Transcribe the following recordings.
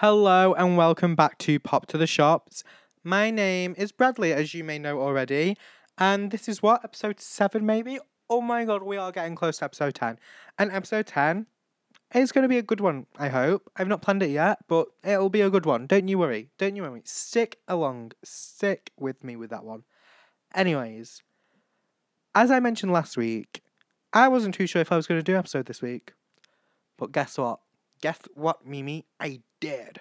Hello and welcome back to Pop to the Shops. My name is Bradley, as you may know already, and this is what episode seven, maybe. Oh my god, we are getting close to episode ten, and episode ten is going to be a good one. I hope. I've not planned it yet, but it'll be a good one. Don't you worry. Don't you worry. Stick along. Stick with me with that one. Anyways, as I mentioned last week, I wasn't too sure if I was going to do episode this week, but guess what? Guess what, Mimi? I did.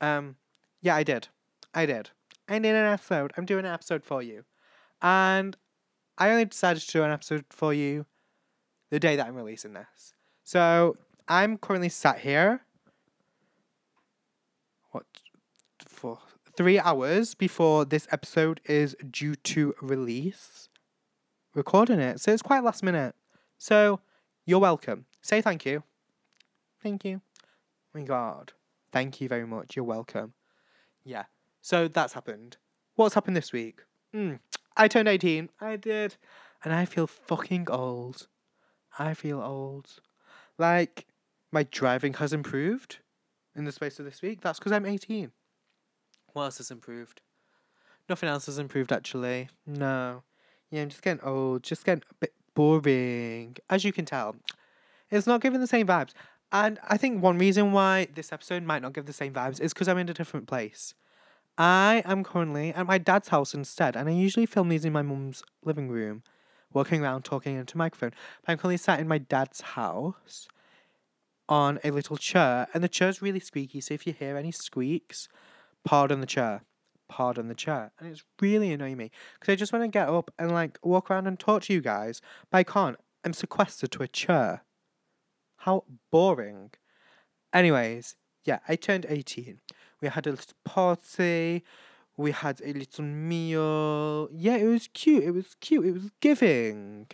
Um, yeah, I did. I did. I did an episode. I'm doing an episode for you. And I only decided to do an episode for you the day that I'm releasing this. So I'm currently sat here. What? For three hours before this episode is due to release. Recording it. So it's quite last minute. So you're welcome. Say thank you. Thank you. Oh my God. Thank you very much. You're welcome. Yeah. So that's happened. What's happened this week? Mm, I turned 18. I did. And I feel fucking old. I feel old. Like, my driving has improved in the space of this week. That's because I'm 18. What else has improved? Nothing else has improved, actually. No. Yeah, I'm just getting old. Just getting a bit boring. As you can tell, it's not giving the same vibes. And I think one reason why this episode might not give the same vibes is because I'm in a different place. I am currently at my dad's house instead, and I usually film these in my mum's living room, walking around talking into a microphone. But I'm currently sat in my dad's house on a little chair, and the chair's really squeaky, so if you hear any squeaks, pardon the chair. Pardon the chair. And it's really annoying me because I just want to get up and like walk around and talk to you guys, but I can't. I'm sequestered to a chair. How boring. Anyways, yeah, I turned 18. We had a little party. We had a little meal. Yeah, it was cute. It was cute. It was giving.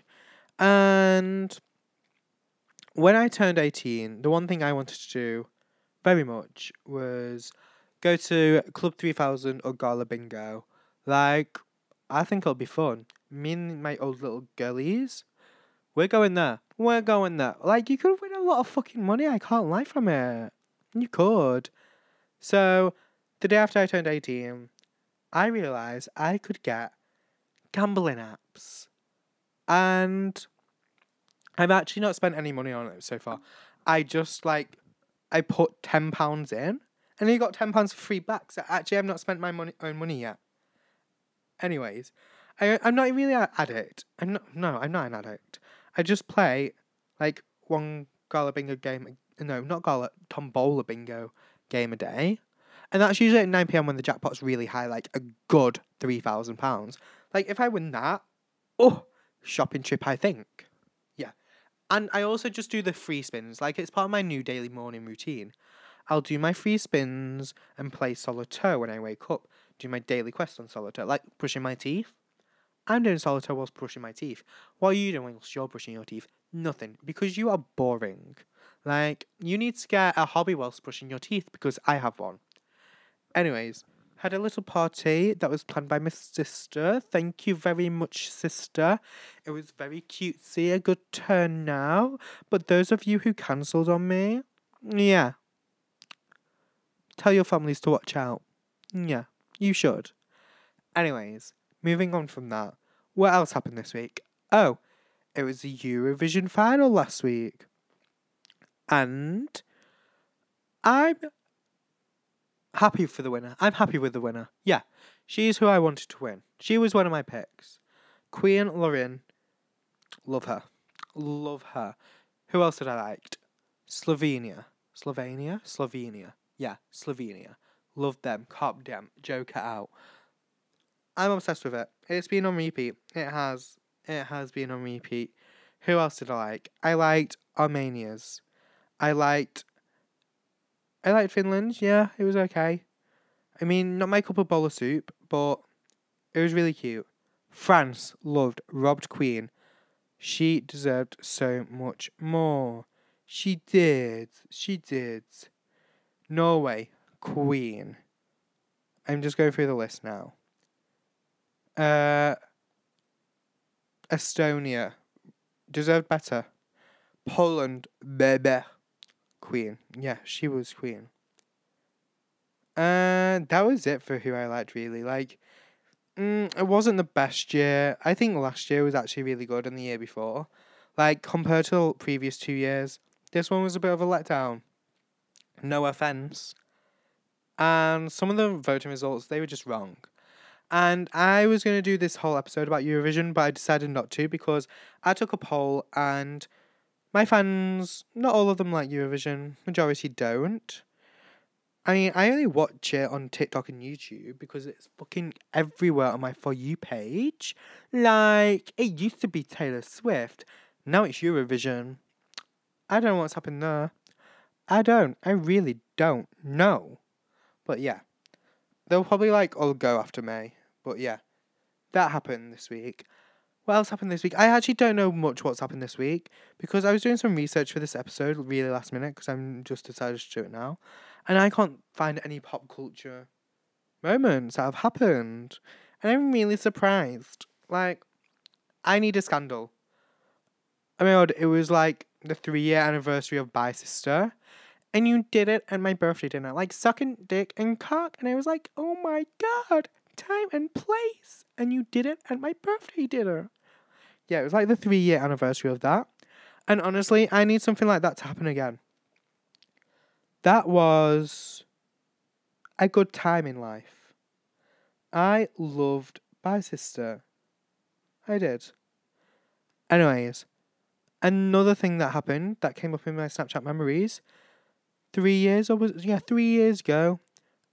And when I turned 18, the one thing I wanted to do very much was go to Club 3000 or Gala Bingo. Like, I think it'll be fun. Me and my old little girlies, we're going there. We're going there. Like, you could lot of fucking money. I can't lie from it. You could. So, the day after I turned 18, I realised I could get gambling apps. And I've actually not spent any money on it so far. I just, like, I put £10 in and you got £10 for free back. So, actually, I've not spent my money, own money yet. Anyways, I, I'm not really an addict. I'm not, no, I'm not an addict. I just play like one Gala Bingo game. No, not Gala, Tombola Bingo game a day. And that's usually at 9 pm when the jackpot's really high, like a good £3,000. Like, if I win that, oh, shopping trip, I think. Yeah. And I also just do the free spins. Like, it's part of my new daily morning routine. I'll do my free spins and play solitaire when I wake up. Do my daily quest on solitaire, like brushing my teeth. I'm doing solitaire whilst brushing my teeth. What are you doing whilst you're brushing your teeth? Nothing, because you are boring. Like, you need to get a hobby whilst brushing your teeth, because I have one. Anyways, had a little party that was planned by my sister. Thank you very much, sister. It was very cutesy, a good turn now. But those of you who cancelled on me, yeah. Tell your families to watch out. Yeah, you should. Anyways, moving on from that, what else happened this week? Oh, it was the Eurovision final last week. And I'm happy for the winner. I'm happy with the winner. Yeah, she's who I wanted to win. She was one of my picks. Queen Loreen. Love her. Love her. Who else did I liked? Slovenia. Slovenia? Slovenia. Yeah, Slovenia. Love them. Carpe Diem. Joke it out. I'm obsessed with it. It's been on repeat. It has. It has been on repeat. Who else did I like? I liked Armenia's. I liked. I liked Finland. Yeah, it was okay. I mean, not my cup of bowl of soup, but it was really cute. France loved Robbed Queen. She deserved so much more. She did. She did. Norway, Queen. I'm just going through the list now. Uh, Estonia deserved better. Poland, Bebe, Queen. Yeah, she was Queen. Uh, that was it for who I liked really. Like, mm, it wasn't the best year. I think last year was actually really good, and the year before, like compared to the previous two years, this one was a bit of a letdown. No offense. And some of the voting results they were just wrong. And I was going to do this whole episode about Eurovision, but I decided not to because I took a poll and my fans, not all of them like Eurovision, majority don't. I mean, I only watch it on TikTok and YouTube because it's fucking everywhere on my For You page. Like, it used to be Taylor Swift, now it's Eurovision. I don't know what's happened there. I don't. I really don't know. But yeah. They'll probably like all go after May. But yeah. That happened this week. What else happened this week? I actually don't know much what's happened this week because I was doing some research for this episode really last minute because I'm just decided to do it now. And I can't find any pop culture moments that have happened. And I'm really surprised. Like, I need a scandal. Oh my god, it was like the three year anniversary of Bye Sister. And you did it at my birthday dinner, like sucking dick and cock. And I was like, oh my god, time and place. And you did it at my birthday dinner yeah, it was like the three year anniversary of that. And honestly, I need something like that to happen again. That was a good time in life. I loved Bye Sister. I did. Anyways, another thing that happened that came up in my Snapchat memories three years or was yeah, three years ago,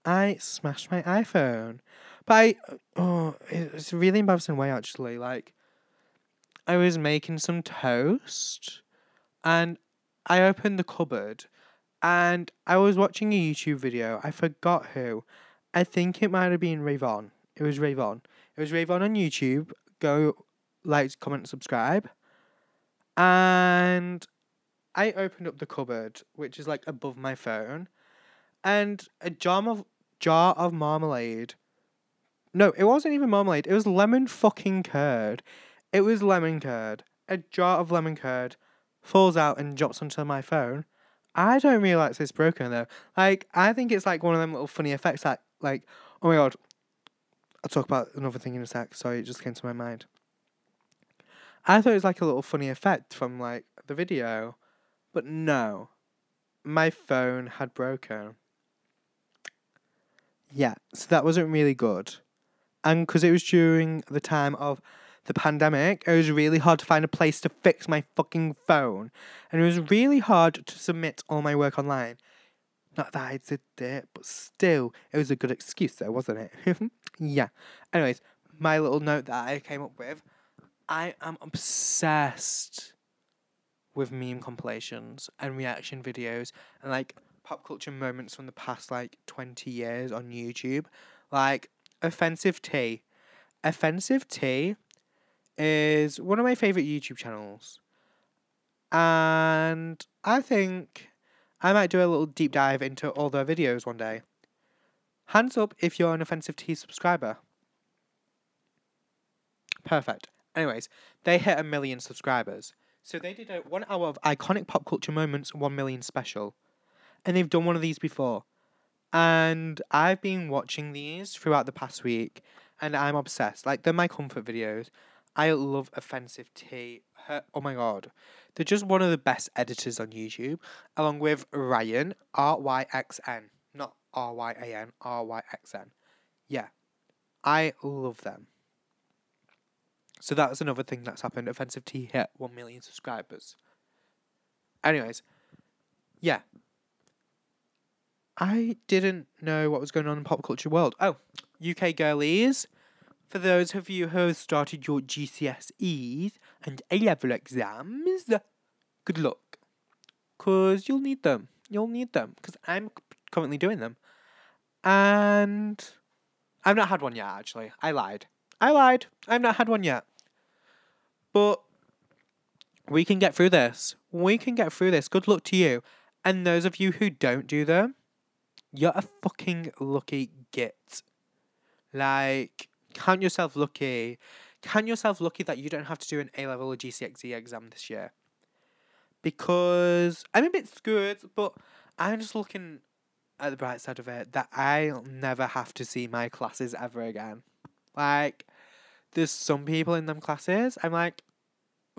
I smashed my iPhone. But I oh it's a really embarrassing way actually. Like I was making some toast and I opened the cupboard and I was watching a YouTube video. I forgot who. I think it might have been Rayvon. It was Rayvon. It was Rayvon on YouTube. Go like, comment, subscribe. And I opened up the cupboard, which is like above my phone, and a jar of jar of marmalade. No, it wasn't even marmalade. It was lemon fucking curd. It was lemon curd. A jar of lemon curd falls out and drops onto my phone. I don't realize it's broken though. Like I think it's like one of them little funny effects that like oh my god. I'll talk about another thing in a sec. Sorry, it just came to my mind. I thought it was like a little funny effect from like the video, but no. My phone had broken. Yeah, so that wasn't really good. And because it was during the time of the pandemic, it was really hard to find a place to fix my fucking phone. And it was really hard to submit all my work online. Not that I did it, but still, it was a good excuse though, wasn't it? yeah. Anyways, my little note that I came up with I am obsessed with meme compilations and reaction videos and like pop culture moments from the past like 20 years on YouTube. Like, Offensive Tea. Offensive Tea is one of my favorite YouTube channels. And I think I might do a little deep dive into all their videos one day. Hands up if you're an Offensive Tea subscriber. Perfect. Anyways, they hit a million subscribers. So they did a one hour of iconic pop culture moments, one million special. And they've done one of these before. And I've been watching these throughout the past week and I'm obsessed. Like they're my comfort videos. I love Offensive Tea. Her, oh my god. They're just one of the best editors on YouTube, along with Ryan, R Y X N. Not R Y A N, R Y X N. Yeah. I love them. So that's another thing that's happened. Offensive Tea hit 1 million subscribers. Anyways, yeah. I didn't know what was going on in pop culture world. Oh, UK girlies for those of you who have started your GCSEs and A level exams, good luck. Because you'll need them. You'll need them. Because I'm currently doing them. And I've not had one yet, actually. I lied. I lied. I've not had one yet. But we can get through this. We can get through this. Good luck to you. And those of you who don't do them, you're a fucking lucky git. Like, count yourself lucky. Count yourself lucky that you don't have to do an A level or GCSE exam this year. Because I'm a bit scared, but I'm just looking at the bright side of it that I'll never have to see my classes ever again. Like, there's some people in them classes, I'm like,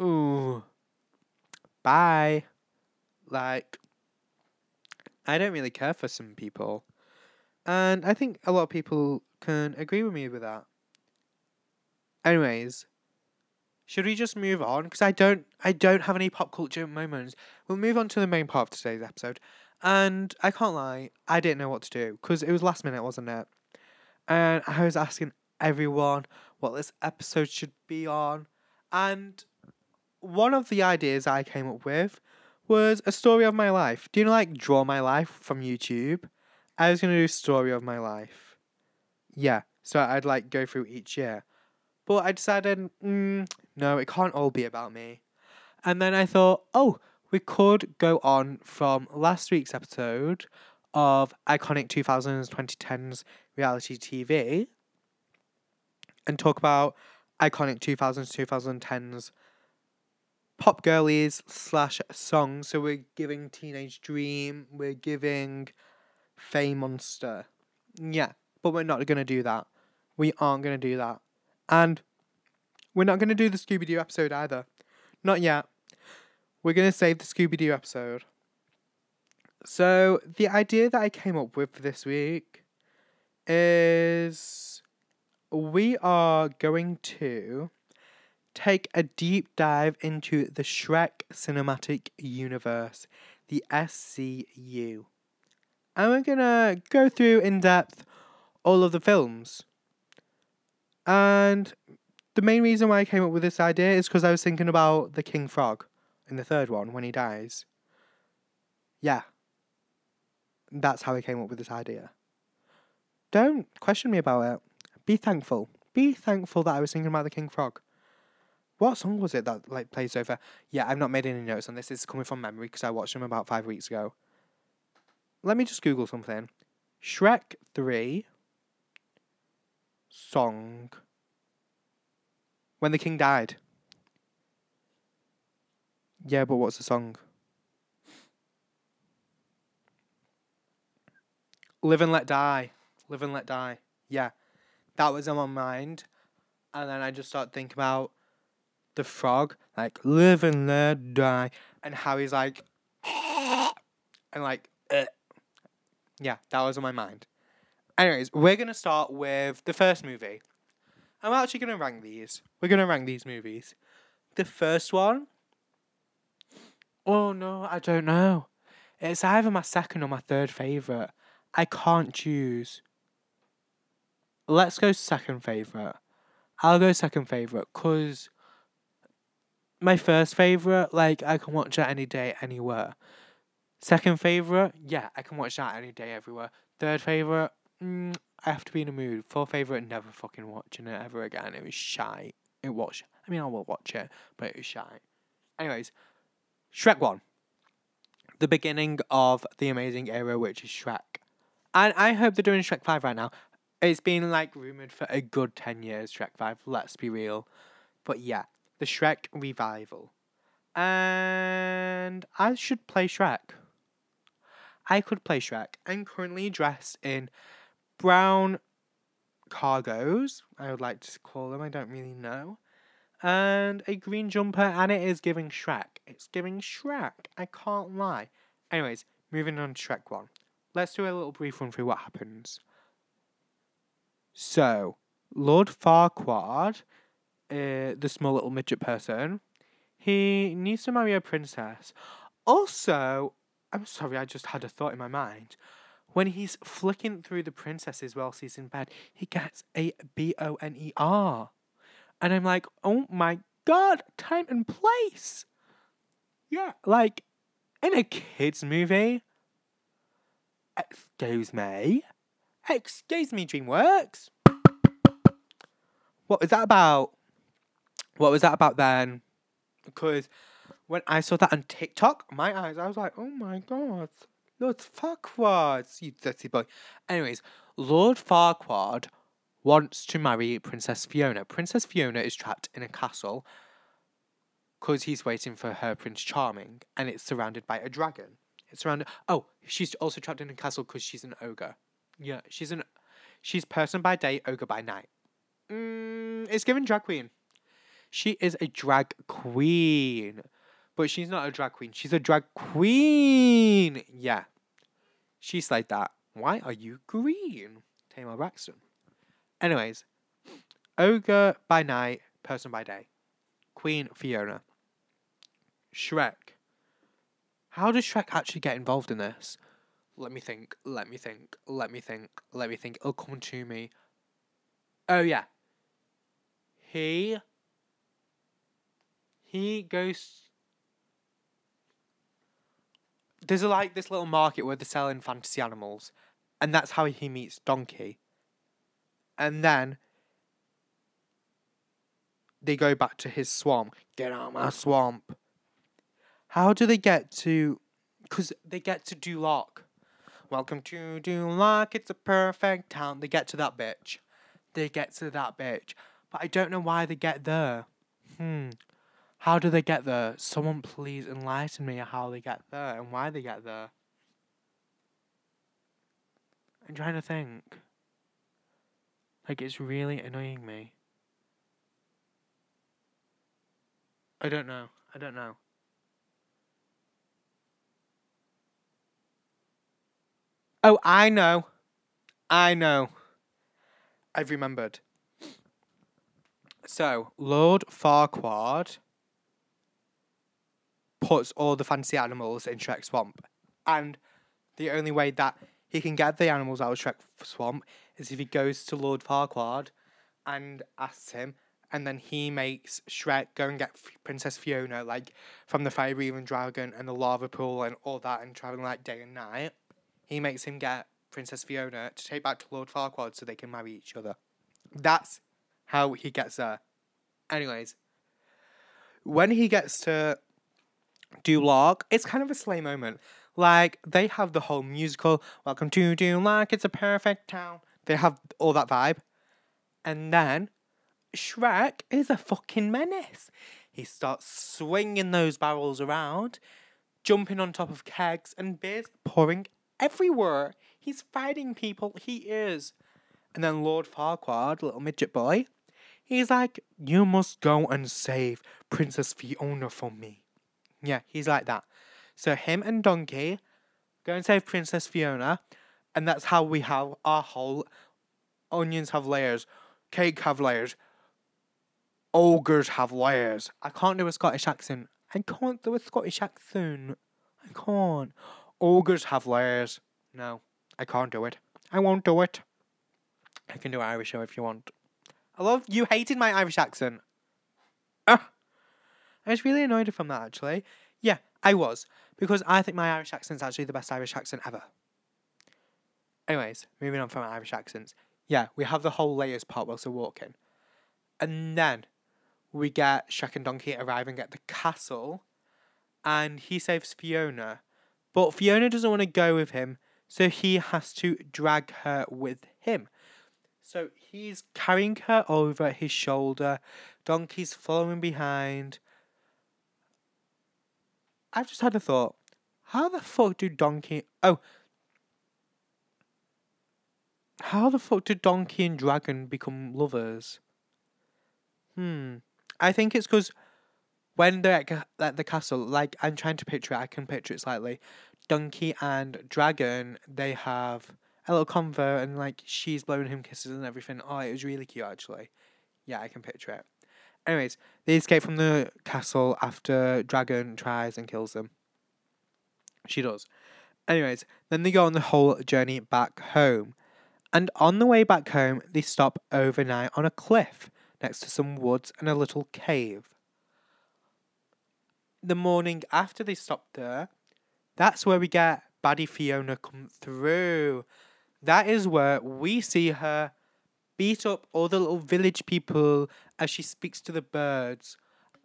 ooh, bye. Like, I don't really care for some people. And I think a lot of people can agree with me with that. Anyways, should we just move on? Because I don't, I don't have any pop culture moments. We'll move on to the main part of today's episode. And I can't lie, I didn't know what to do because it was last minute, wasn't it? And I was asking everyone what this episode should be on. And one of the ideas I came up with was a story of my life. Do you know, like, draw my life from YouTube? I was going to do story of my life. Yeah, so I'd like go through each year. But I decided, mm, no, it can't all be about me. And then I thought, oh, we could go on from last week's episode of iconic 2000s, 2010s reality TV and talk about iconic 2000s, 2010s pop girlies slash songs. So we're giving Teenage Dream, we're giving Fame Monster. Yeah, but we're not going to do that. We aren't going to do that. And we're not going to do the Scooby Doo episode either. Not yet. We're going to save the Scooby Doo episode. So, the idea that I came up with this week is we are going to take a deep dive into the Shrek Cinematic Universe, the SCU. And we're to go through in depth all of the films. And the main reason why I came up with this idea is because I was thinking about the King Frog in the third one when he dies. Yeah. That's how I came up with this idea. Don't question me about it. Be thankful. Be thankful that I was thinking about the King Frog. What song was it that like plays over? Yeah, I've not made any notes on this. It's coming from memory because I watched them about five weeks ago. Let me just Google something. Shrek 3 song When the King Died. Yeah, but what's the song? Live and Let Die. Live and Let Die. Yeah that was on my mind. And then I just started thinking about the frog, like live and let die, and how he's like, and like, uh. yeah, that was on my mind. Anyways, we're gonna start with the first movie. I'm actually gonna rank these. We're gonna rank these movies. The first one. Oh no, I don't know. It's either my second or my third favorite. I can't choose let's go second favorite. I'll go second favorite because my first favorite, like I can watch it any day, anywhere. Second favorite, yeah, I can watch that any day, everywhere. Third favorite, mm, I have to be in a mood. Fourth favorite, never fucking watching it ever again. It was shy. It was. I mean, I will watch it, but it was shy. Anyways, Shrek One, the beginning of the amazing era, which is Shrek. And I hope they're doing Shrek 5 right now. It's been like rumored for a good 10 years, Shrek 5, let's be real. But yeah, the Shrek revival. And I should play Shrek. I could play Shrek. I'm currently dressed in brown cargos, I would like to call them, I don't really know. And a green jumper, and it is giving Shrek. It's giving Shrek, I can't lie. Anyways, moving on to Shrek 1. Let's do a little brief run through what happens. So, Lord Farquaad, uh, the small little midget person, he needs to marry a princess. Also, I'm sorry, I just had a thought in my mind. When he's flicking through the princesses whilst he's in bed, he gets a B O N E R. And I'm like, oh my god, time and place. Yeah, like in a kids' movie. Excuse me. Excuse me, DreamWorks. What was that about? What was that about then? Because when I saw that on TikTok, my eyes, I was like, oh my god, Lord Farquaad, you dirty boy. Anyways, Lord Farquaad wants to marry Princess Fiona. Princess Fiona is trapped in a castle because he's waiting for her Prince Charming and it's surrounded by a dragon. It's around. Oh, she's also trapped in a castle because she's an ogre. Yeah, she's an. She's person by day, ogre by night. Mm, it's given drag queen. She is a drag queen, but she's not a drag queen. She's a drag queen. Yeah, she's like that. Why are you green, Tamar Braxton? Anyways, ogre by night, person by day. Queen Fiona. Shrek. How does Shrek actually get involved in this? Let me think, let me think, let me think, let me think. It'll come to me. Oh, yeah. He. He goes. There's a, like this little market where they're selling fantasy animals, and that's how he meets Donkey. And then they go back to his swamp. Get out of my swamp. How do they get to? Because they get to Duloc. Welcome to Duloc. It's a perfect town. They get to that bitch. They get to that bitch. But I don't know why they get there. Hmm. How do they get there? Someone please enlighten me how they get there and why they get there. I'm trying to think. Like, it's really annoying me. I don't know. I don't know. Oh, I know. I know. I've remembered. So, Lord Farquaad puts all the fancy animals in Shrek Swamp. And the only way that he can get the animals out of Shrek Swamp is if he goes to Lord Farquaad and asks him, and then he makes Shrek go and get F- Princess Fiona, like from the fire breathing dragon and the lava pool and all that, and traveling like day and night. He makes him get Princess Fiona to take back to Lord Farquaad so they can marry each other. That's how he gets there. Anyways, when he gets to Duloc, it's kind of a slay moment. Like they have the whole musical "Welcome to Duloc, it's a perfect town." They have all that vibe, and then Shrek is a fucking menace. He starts swinging those barrels around, jumping on top of kegs, and beers pouring everywhere. He's fighting people. He is. And then Lord Farquaad, little midget boy, he's like, You must go and save Princess Fiona for me. Yeah, he's like that. So him and Donkey go and save Princess Fiona, and that's how we have our whole onions have layers, cake have layers, ogres have layers. I can't do a Scottish accent. I can't do a Scottish accent. I can't. Ogres have layers. No, I can't do it. I won't do it. I can do Irish show if you want. I love you hated my Irish accent. Ah, I was really annoyed from that actually. Yeah, I was because I think my Irish accent's actually the best Irish accent ever. Anyways, moving on from Irish accents. Yeah, we have the whole layers part whilst we're walking, and then we get Shrek and Donkey arriving at the castle, and he saves Fiona, but Fiona doesn't want to go with him, so he has to drag her with him. So he's carrying her over his shoulder. Donkey's following behind. I've just had a thought. How the fuck do Donkey. Oh. How the fuck did Donkey and Dragon become lovers? Hmm. I think it's because when they're at, at the castle, like, I'm trying to picture it, I can picture it slightly. Donkey and Dragon, they have a little convo and like she's blowing him kisses and everything. Oh, it was really cute actually. Yeah, I can picture it. Anyways, they escape from the castle after Dragon tries and kills them. She does. Anyways, then they go on the whole journey back home. And on the way back home, they stop overnight on a cliff next to some woods and a little cave. The morning after they stop there, that's where we get Baddie Fiona come through. That is where we see her beat up all the little village people as she speaks to the birds.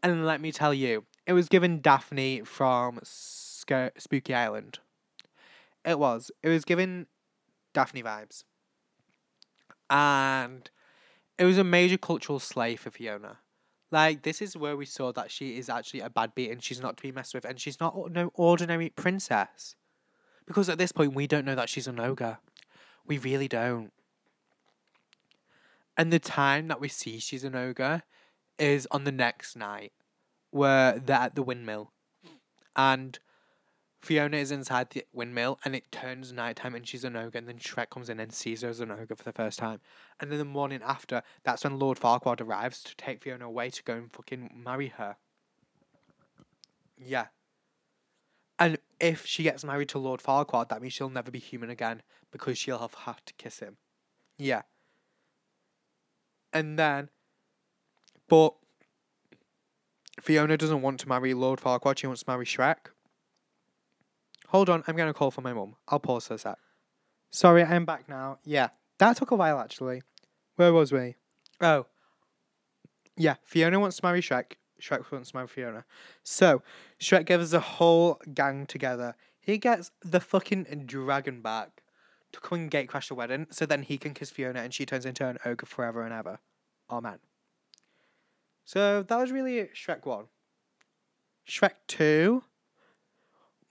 And let me tell you, it was given Daphne from Sca- Spooky Island. It was. It was given Daphne vibes. And it was a major cultural slay for Fiona. Like, this is where we saw that she is actually a bad beat and she's not to be messed with and she's not no ordinary princess. Because at this point, we don't know that she's an ogre. We really don't. And the time that we see she's an ogre is on the next night, where they're at the windmill. And Fiona is inside the windmill and it turns nighttime and she's an ogre and then Shrek comes in and sees her as an ogre for the first time. And then the morning after, that's when Lord Farquaad arrives to take Fiona away to go and fucking marry her. Yeah. And if she gets married to Lord Farquaad, that means she'll never be human again because she'll have had to kiss him. Yeah. And then, but Fiona doesn't want to marry Lord Farquaad, she wants to marry Shrek. Hold on, I'm going to call for my mum. I'll pause for a sec. Sorry, I'm back now. Yeah, that took a while actually. Where was we? Oh. Yeah, Fiona wants to marry Shrek. Shrek wants to marry Fiona. So, Shrek gives the whole gang together. He gets the fucking dragon back to come and gate crash the wedding so then he can kiss Fiona and she turns into an ogre forever and ever. Amen. So, that was really Shrek 1. Shrek 2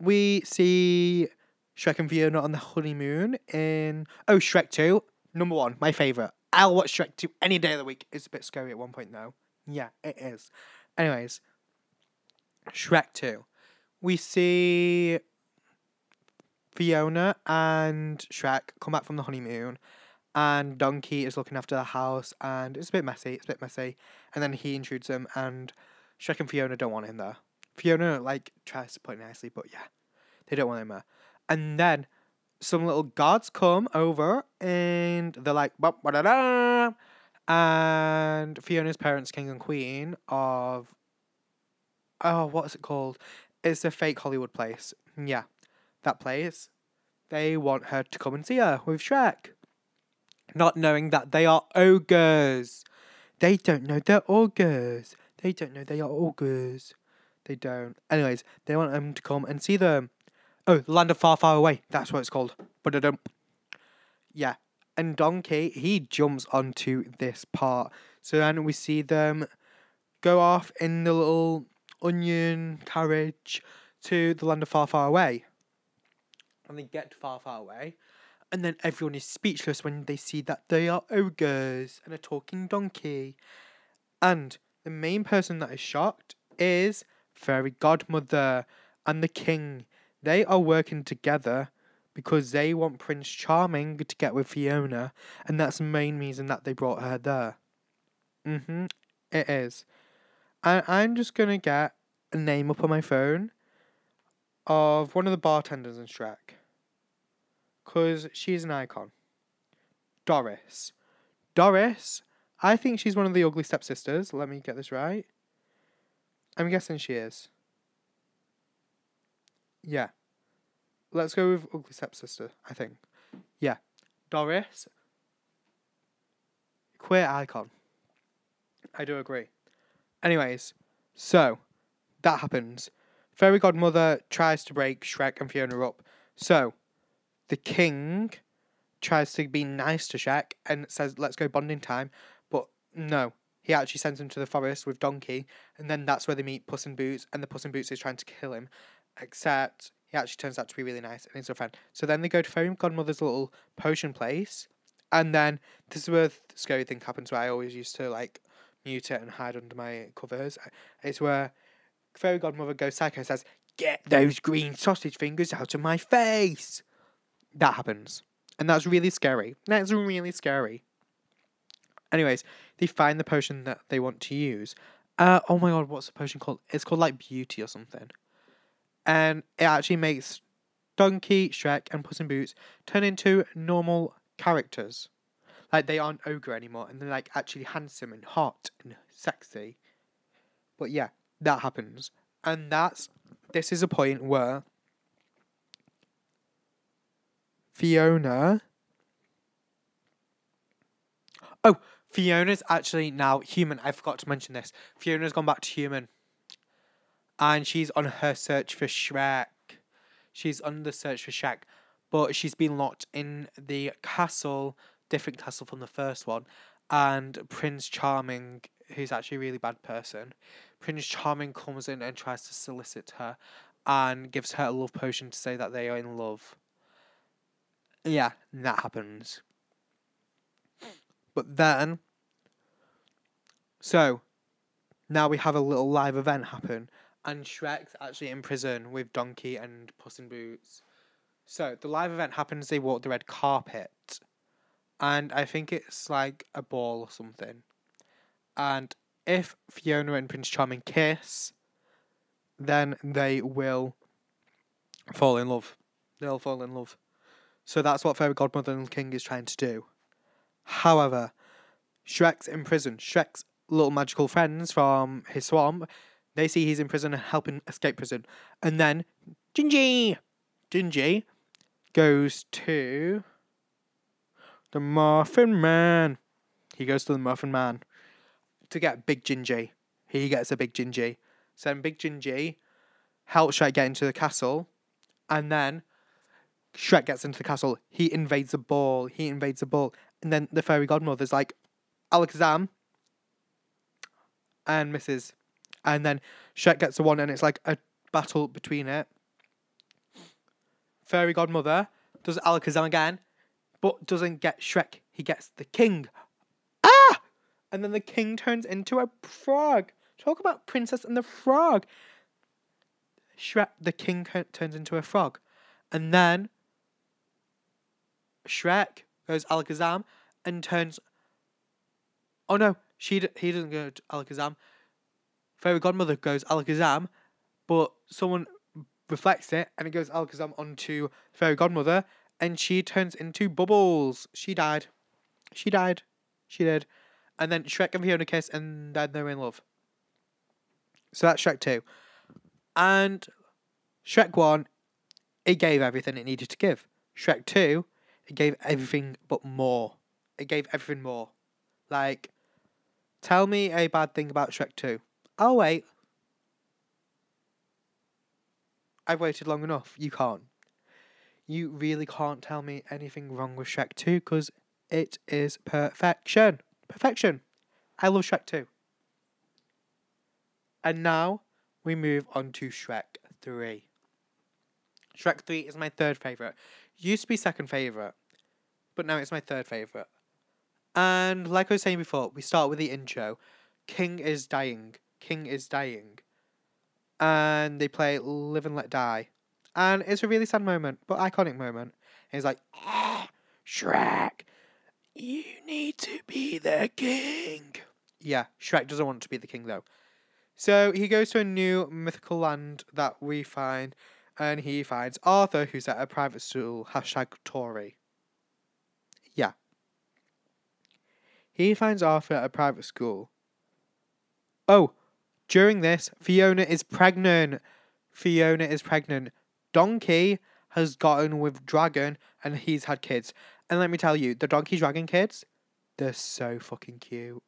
we see Shrek and Fiona on the honeymoon in oh Shrek Two, number one, my favorite. I'll watch Shrek Two any day of the week. It's a bit scary at one point though. Yeah, it is. Anyways, Shrek Two, we see Fiona and Shrek come back from the honeymoon, and Donkey is looking after the house, and it's a bit messy. It's a bit messy, and then he intrudes them, and Shrek and Fiona don't want him there. Fiona like tries to put it nicely, but yeah, they don't want him there. And then some little guards come over and they're like, and Fiona's parents, king and queen of, oh, what's it called? It's a fake Hollywood place. Yeah, that place. They want her to come and see her with Shrek. Not knowing that they are ogres. They don't know they're ogres. They don't know they are ogres. They don't. Anyways, they want them to come and see them. Oh, the land of far, far away. That's what it's called. But I don't. Yeah. And Donkey, he jumps onto this part. So then we see them go off in the little onion carriage to the land of far, far away. And they get far, far away. And then everyone is speechless when they see that they are ogres and a talking donkey. And the main person that is shocked is fairy godmother, and the king. They are working together because they want Prince Charming to get with Fiona, and that's the main reason that they brought her there. Mm-hmm. It is. And I'm just gonna get a name up on my phone of one of the bartenders in Shrek. Cause she's an icon. Doris. Doris, I think she's one of the ugly stepsisters. Let me get this right. I'm guessing she is. Yeah. Let's go with Ugly Stepsister, I think. Yeah. Doris. Queer icon. I do agree. Anyways, so that happens. Fairy Godmother tries to break Shrek and Fiona up. So the king tries to be nice to Shrek and says, let's go bonding time. But no, he actually sends him to the forest with Donkey, and then that's where they meet Puss in Boots, and the Puss in Boots is trying to kill him, except he actually turns out to be really nice and he's a friend. So then they go to Fairy Godmother's little potion place, and then this is where the scary thing happens where I always used to like mute it and hide under my covers. It's where Fairy Godmother goes psycho and says, Get those green sausage fingers out of my face! That happens. And that's really scary. That's really scary. Anyways, they find the potion that they want to use. Uh, oh my god, what's the potion called? It's called like Beauty or something. And it actually makes Donkey, Shrek, and Puss in Boots turn into normal characters. Like they aren't ogre anymore, and they're like actually handsome and hot and sexy. But yeah, that happens, and that's this is a point where Fiona. Oh, Fiona's actually now human. I forgot to mention this. Fiona's gone back to human. And she's on her search for Shrek. She's on the search for Shrek. But she's been locked in the castle, different castle from the first one. And Prince Charming, who's actually a really bad person, Prince Charming comes in and tries to solicit her. and gives her a love potion to say that they are in love. Yeah, that happens. But then, so now we have a little live event happen, and Shrek's actually in prison with Donkey and Puss in Boots. So the live event happens. They walk the red carpet, and I think it's like a ball or something. And if Fiona and Prince Charming kiss, then they will fall in love. They'll fall in love. So that's what Fairy Godmother and King is trying to do. However, Shrek's in prison. Shrek's little magical friends from his swamp, they see he's in prison and help him escape prison. And then Gingy, Gingy goes to the Muffin Man. He goes to the Muffin Man to get Big Gingy. He gets a Big Gingy. So then Big Gingy helps Shrek get into the castle, and then Shrek gets into the castle. He invades the ball. He invades the ball, and then the fairy godmother's like, Alakazam, and misses, and then Shrek gets the one, and it's like a battle between it. Fairy godmother does Alakazam again, but doesn't get Shrek. He gets the king. Ah! And then the king turns into a frog. Talk about Princess and the Frog. Shrek, the king turns into a frog. And then Shrek goes Alakazam and turns. Oh no, she he doesn't go to Alakazam. Fairy Godmother goes Alakazam, but someone reflects it and it goes Alakazam onto Fairy Godmother and she turns into Bubbles. She died. She died. She did. And then Shrek and Fiona kiss and then they're in love. So that's Shrek 2. And Shrek 1, it gave everything it needed to give. Shrek 2, it gave everything but more. It gave everything more. Like, tell me a bad thing about Shrek 2. I'll wait. I've waited long enough. You can't. You really can't tell me anything wrong with Shrek 2 because it is perfection. Perfection. I love Shrek 2. And now we move on to Shrek 3. Shrek 3 is my third favourite. Used to be second favourite, but now it's my third favourite. And like I was saying before, we start with the intro. King is dying. King is dying. And they play Live and Let Die. And it's a really sad moment, but iconic moment. And he's like, ah, Shrek, you need to be the king. Yeah, Shrek doesn't want to be the king though. So he goes to a new mythical land that we find, and he finds Arthur, who's at a private school, hashtag Tory. Yeah. He finds Arthur at a private school. Oh, during this, Fiona is pregnant. Fiona is pregnant. Donkey has gotten with Dragon, and he's had kids. And let me tell you, the Donkey Dragon kids, they're so fucking cute.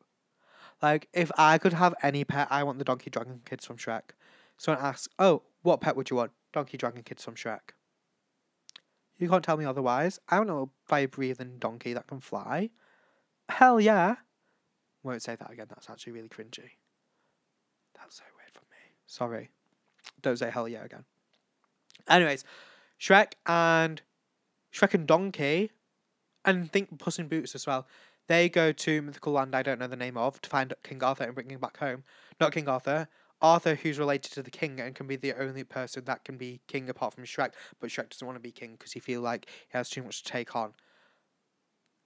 Like, if I could have any pet, I want the Donkey Dragon Kids from Shrek. Someone asks, oh, what pet would you want? Donkey Dragon Kids from Shrek. You can't tell me otherwise. I want a fire breathing donkey that can fly. Hell yeah. Won't say that again, that's actually really cringy. That's so weird for me. Sorry. Don't say hell yeah again. Anyways, Shrek and Shrek and Donkey, and think Puss in Boots as well. They go to mythical land I don't know the name of to find King Arthur and bring him back home. Not King Arthur, Arthur, who's related to the king and can be the only person that can be king apart from Shrek, but Shrek doesn't want to be king because he feels like he has too much to take on.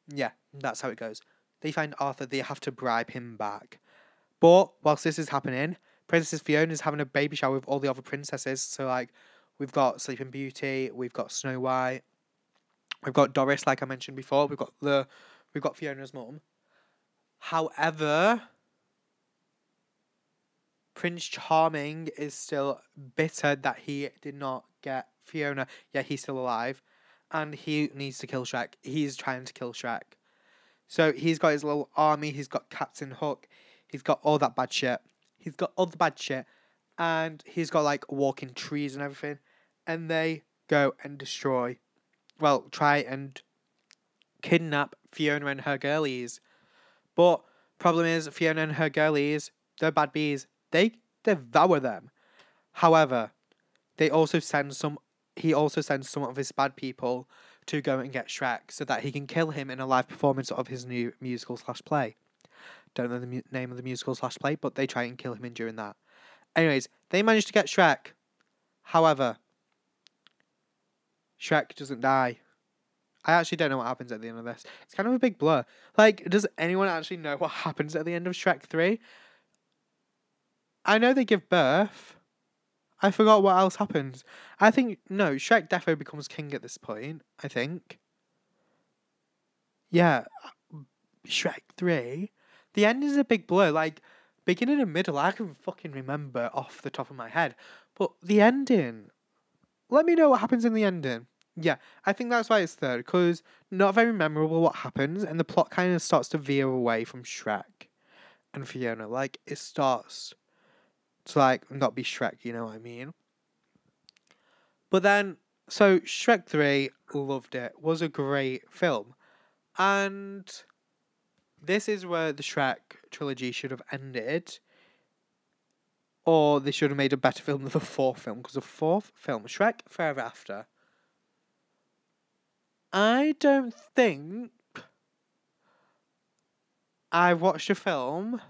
Yeah, that's how it goes. They find Arthur, they have to bribe him back. But whilst this is happening, Princess Fiona is having a baby shower with all the other princesses. So like, we've got Sleeping Beauty, we've got Snow White, we've got Doris, like I mentioned before, we've got the we've got Fiona's mum. However, Prince Charming is still bitter that he did not get Fiona, yet he's still alive. And he needs to kill Shrek. He's trying to kill Shrek. So he's got his little army, he's got Captain Hook, he's got all that bad shit. He's got all the bad shit. And he's got like walking trees and everything. And they go and destroy, well, try and kidnap Fiona and her girlies. But problem is Fiona and her girlies, they're bad bees. They devour them. However, they also send some. He also sends some of his bad people to go and get Shrek so that he can kill him in a live performance of his new musical slash play. Don't know the mu- name of the musical slash play, but they try and kill him in during that. Anyways, they manage to get Shrek. However, Shrek doesn't die. I actually don't know what happens at the end of this. It's kind of a big blur. Like, does anyone actually know what happens at the end of Shrek 3? I know they give birth. I forgot what else happens. I think, no, Shrek defo becomes king at this point, I think. Yeah. Uh, Shrek 3. The end is a big blur. Like, beginning and middle, I can fucking remember off the top of my head. But the ending, let me know what happens in the ending. Yeah, I think that's why it's third, because not very memorable what happens, and the plot kind of starts to veer away from Shrek and Fiona. Like, it starts to, like, not be Shrek, you know what I mean? But then, so Shrek 3, loved it, was a great film. And this is where the Shrek trilogy should have ended. Or they should have made a better film than the fourth film, because the fourth film, Shrek Forever After, I don't think I've watched a film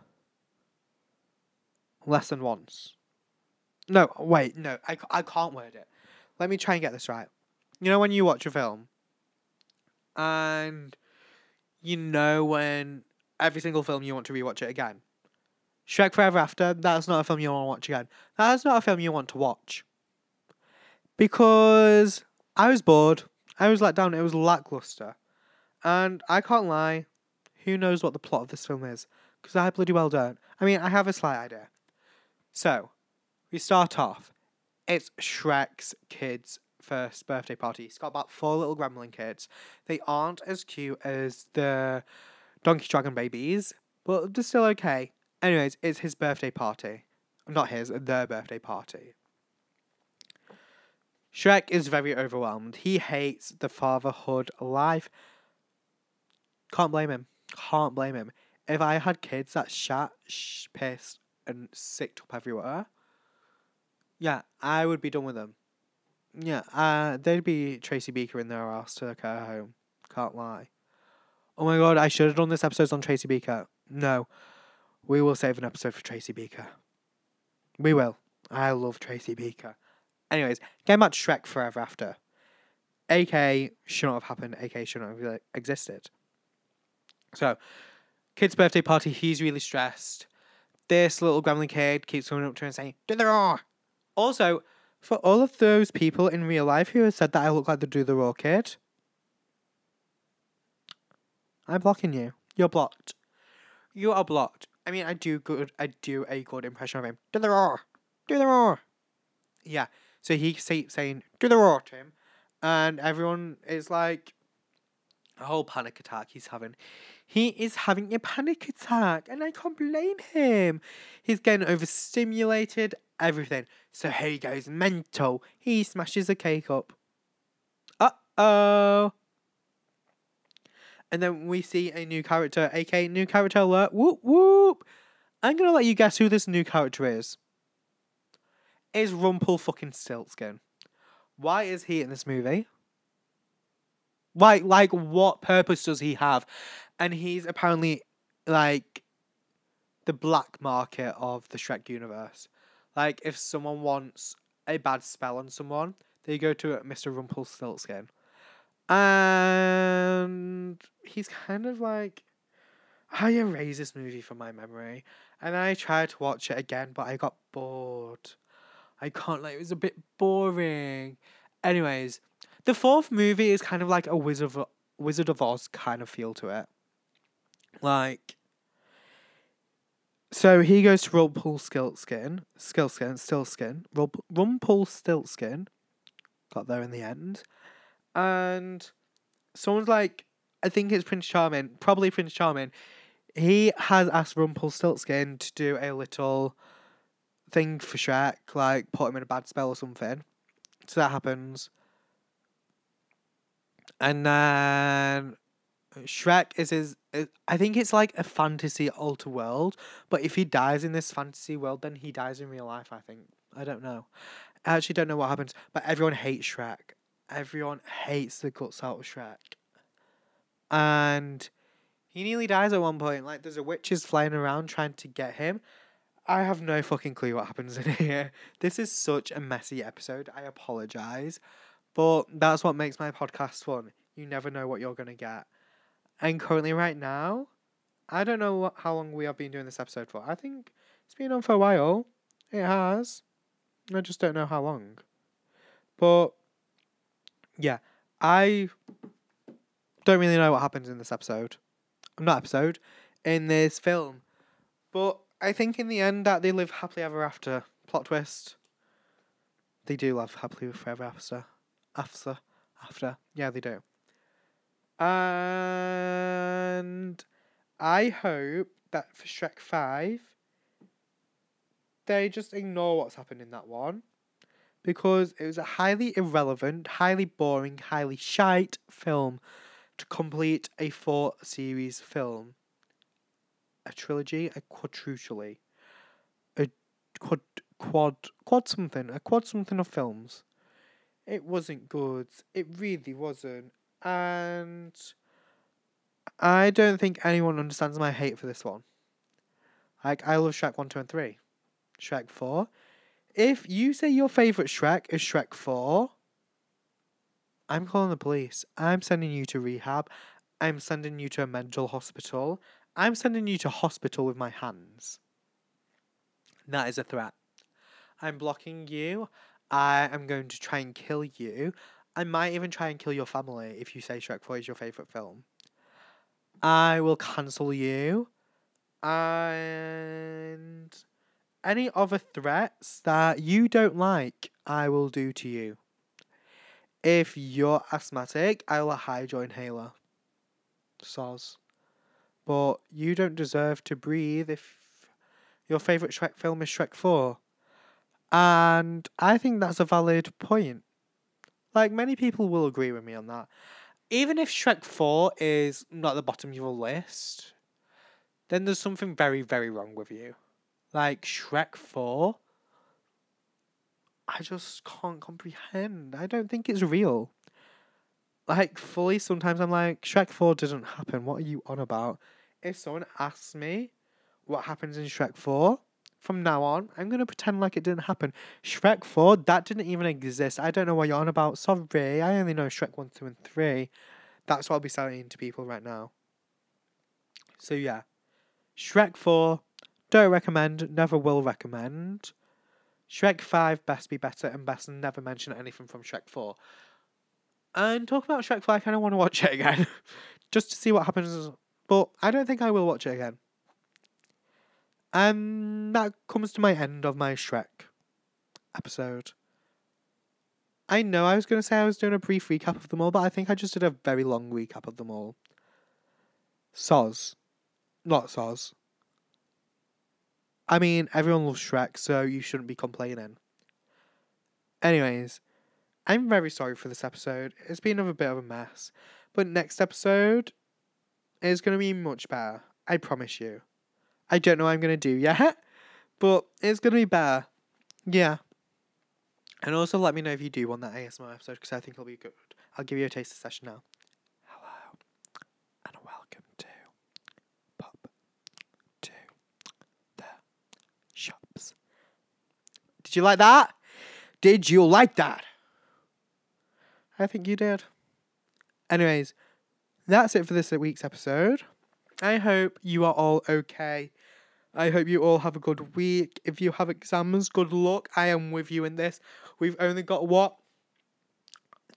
less than once. No, wait, no, I, I can't word it. Let me try and get this right. You know when you watch a film and you know when every single film you want to rewatch it again. Shrek Forever After, that's not a film you want to watch again. That's not a film you want to watch. Because I was bored. I was let down. It was lackluster. And I can't lie, who knows what the plot of this film is? Because I bloody well don't. I mean, I have a slight idea. So, we start off. It's Shrek's kids' first birthday party. He's got about four little gremlin kids. They aren't as cute as the Donkey Dragon babies, but they're still okay. Anyways, it's his birthday party. Not his, their birthday party. Shrek is very overwhelmed. He hates the fatherhood life. Can't blame him. Can't blame him. If I had kids that shat, sh- pissed, and sicked up everywhere, yeah, I would be done with them. Yeah, uh, they'd be Tracy Beaker in their ass to her home. Can't lie. Oh my god, I should have done this episode on Tracy Beaker. No, we will save an episode for Tracy Beaker. We will. I love Tracy Beaker. Anyways, back to Shrek Forever After. AK should not have happened. AK should not have existed. So, kid's birthday party. He's really stressed. This little gremlin kid keeps coming up to him and saying, "Do the roar." Also, for all of those people in real life who have said that I look like the Do the Roar kid, I'm blocking you. You're blocked. You are blocked. I mean, I do good. I do a good impression of him. Do the roar. Do the roar. Yeah. So he keeps saying, "Do the roar" to him, and everyone is like, a whole panic attack he's having. He is having a panic attack, and I can't blame him. He's getting overstimulated, everything. So here he goes mental. He smashes a cake up. Uh oh. And then we see a new character, aka new character alert. Whoop whoop. I'm gonna let you guess who this new character is. Is Rumpel fucking Stiltskin. Why is he in this movie? Like, like, what purpose does he have? And he's apparently like the black market of the Shrek universe. Like, if someone wants a bad spell on someone, they go to uh, Mr. Rumpelstiltskin. And he's kind of like, I erased this movie from my memory. And I tried to watch it again, but I got bored. I can't, like, it was a bit boring. Anyways, the fourth movie is kind of like a Wizard of, Wizard of Oz kind of feel to it. Like, so he goes to Rumpelstiltskin, Skillskin, Stillskin, Rump- Rumpelstiltskin, got there in the end, and someone's like, I think it's Prince Charming, probably Prince Charming. He has asked Rumpelstiltskin to do a little thing for Shrek, like put him in a bad spell or something. So that happens. And then Shrek is his. Uh, I think it's like a fantasy alter world, but if he dies in this fantasy world, then he dies in real life. I think I don't know. I actually don't know what happens, but everyone hates Shrek. Everyone hates the guts out of Shrek. And he nearly dies at one point. Like there's a witches flying around trying to get him. I have no fucking clue what happens in here. This is such a messy episode. I apologize. But that's what makes my podcast fun. You never know what you're going to get. And currently, right now, I don't know what, how long we have been doing this episode for. I think it's been on for a while. It has. I just don't know how long. But yeah, I don't really know what happens in this episode. Not episode, in this film. But I think in the end that they live happily ever after. Plot twist. They do live happily forever after. After. After. Yeah, they do. And I hope that for Shrek 5, they just ignore what's happened in that one. Because it was a highly irrelevant, highly boring, highly shite film to complete a four series film. A trilogy, a quadrilogy, a quad, quad, quad something, a quad something of films. It wasn't good. It really wasn't. And I don't think anyone understands my hate for this one. Like, I love Shrek 1, 2, and 3. Shrek 4. If you say your favourite Shrek is Shrek 4, I'm calling the police. I'm sending you to rehab. I'm sending you to a mental hospital. I'm sending you to hospital with my hands. That is a threat. I'm blocking you. I am going to try and kill you. I might even try and kill your family if you say Shrek 4 is your favourite film. I will cancel you. And any other threats that you don't like, I will do to you. If you're asthmatic, I will hide your inhaler. Soz. But you don't deserve to breathe if your favourite Shrek film is Shrek 4. And I think that's a valid point. Like, many people will agree with me on that. Even if Shrek 4 is not the bottom of your list, then there's something very, very wrong with you. Like, Shrek 4, I just can't comprehend. I don't think it's real. Like, fully, sometimes I'm like, Shrek 4 didn't happen. What are you on about? If someone asks me what happens in Shrek 4, from now on, I'm to pretend like it didn't happen. Shrek 4, that didn't even exist. I don't know what you're on about. Sorry, I only know Shrek 1, 2, and 3. That's what I'll be selling to people right now. So, yeah. Shrek 4, don't recommend, never will recommend. Shrek 5, best be better, and best never mention anything from Shrek 4. And talk about Shrek 4, I kind of want to watch it again. just to see what happens. But I don't think I will watch it again. And that comes to my end of my Shrek episode. I know I was going to say I was doing a brief recap of them all, but I think I just did a very long recap of them all. Soz. Not Soz. I mean, everyone loves Shrek, so you shouldn't be complaining. Anyways, I'm very sorry for this episode. It's been a bit of a mess. But next episode is going to be much better. I promise you. I don't know what I'm going to do yet, but it's going to be better. Yeah. And also let me know if you do want that ASMR episode because I think it'll be good. I'll give you a taster session now. Hello and welcome to Pop to the Shops. Did you like that? Did you like that? I think you did. Anyways, that's it for this week's episode. I hope you are all okay. I hope you all have a good week. If you have exams, good luck. I am with you in this. We've only got what?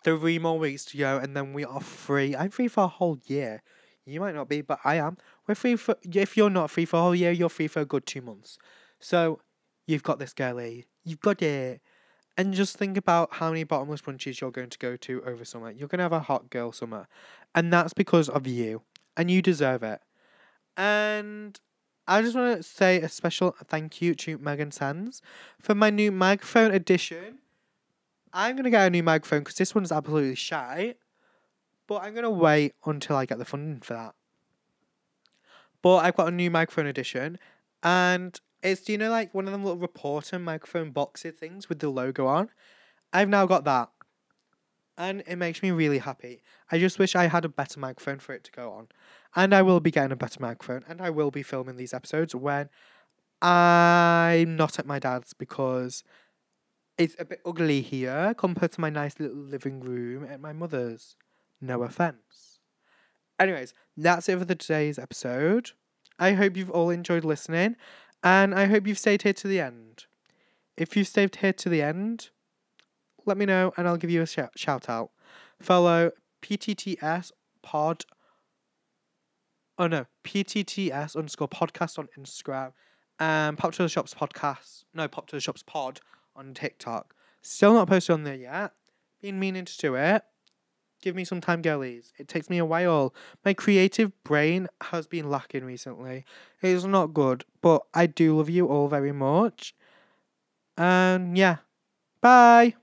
Three more weeks to go, and then we are free. I'm free for a whole year. You might not be, but I am. We're free for. If you're not free for a whole year, you're free for a good two months. So, you've got this, girlie. You've got it. And just think about how many bottomless brunches you're going to go to over summer. You're going to have a hot girl summer. And that's because of you. And you deserve it. And I just want to say a special thank you to Megan Sands for my new microphone edition. I'm going to get a new microphone because this one's absolutely shy. But I'm going to wait until I get the funding for that. But I've got a new microphone edition. And It's you know like one of them little reporter microphone boxy things with the logo on? I've now got that. And it makes me really happy. I just wish I had a better microphone for it to go on. And I will be getting a better microphone and I will be filming these episodes when I'm not at my dad's because it's a bit ugly here compared to my nice little living room at my mother's. No offense. Anyways, that's it for the today's episode. I hope you've all enjoyed listening and I hope you've stayed here to the end. If you've stayed here to the end, let me know and I'll give you a sh- shout out. Follow PTTS pod. Oh no, PTTS underscore podcast on Instagram and Pop to the Shops podcast. No, Pop to the Shops pod on TikTok. Still not posted on there yet. Been meaning to do it. Give me some time, girlies. It takes me a while. My creative brain has been lacking recently. It is not good, but I do love you all very much. And yeah, bye.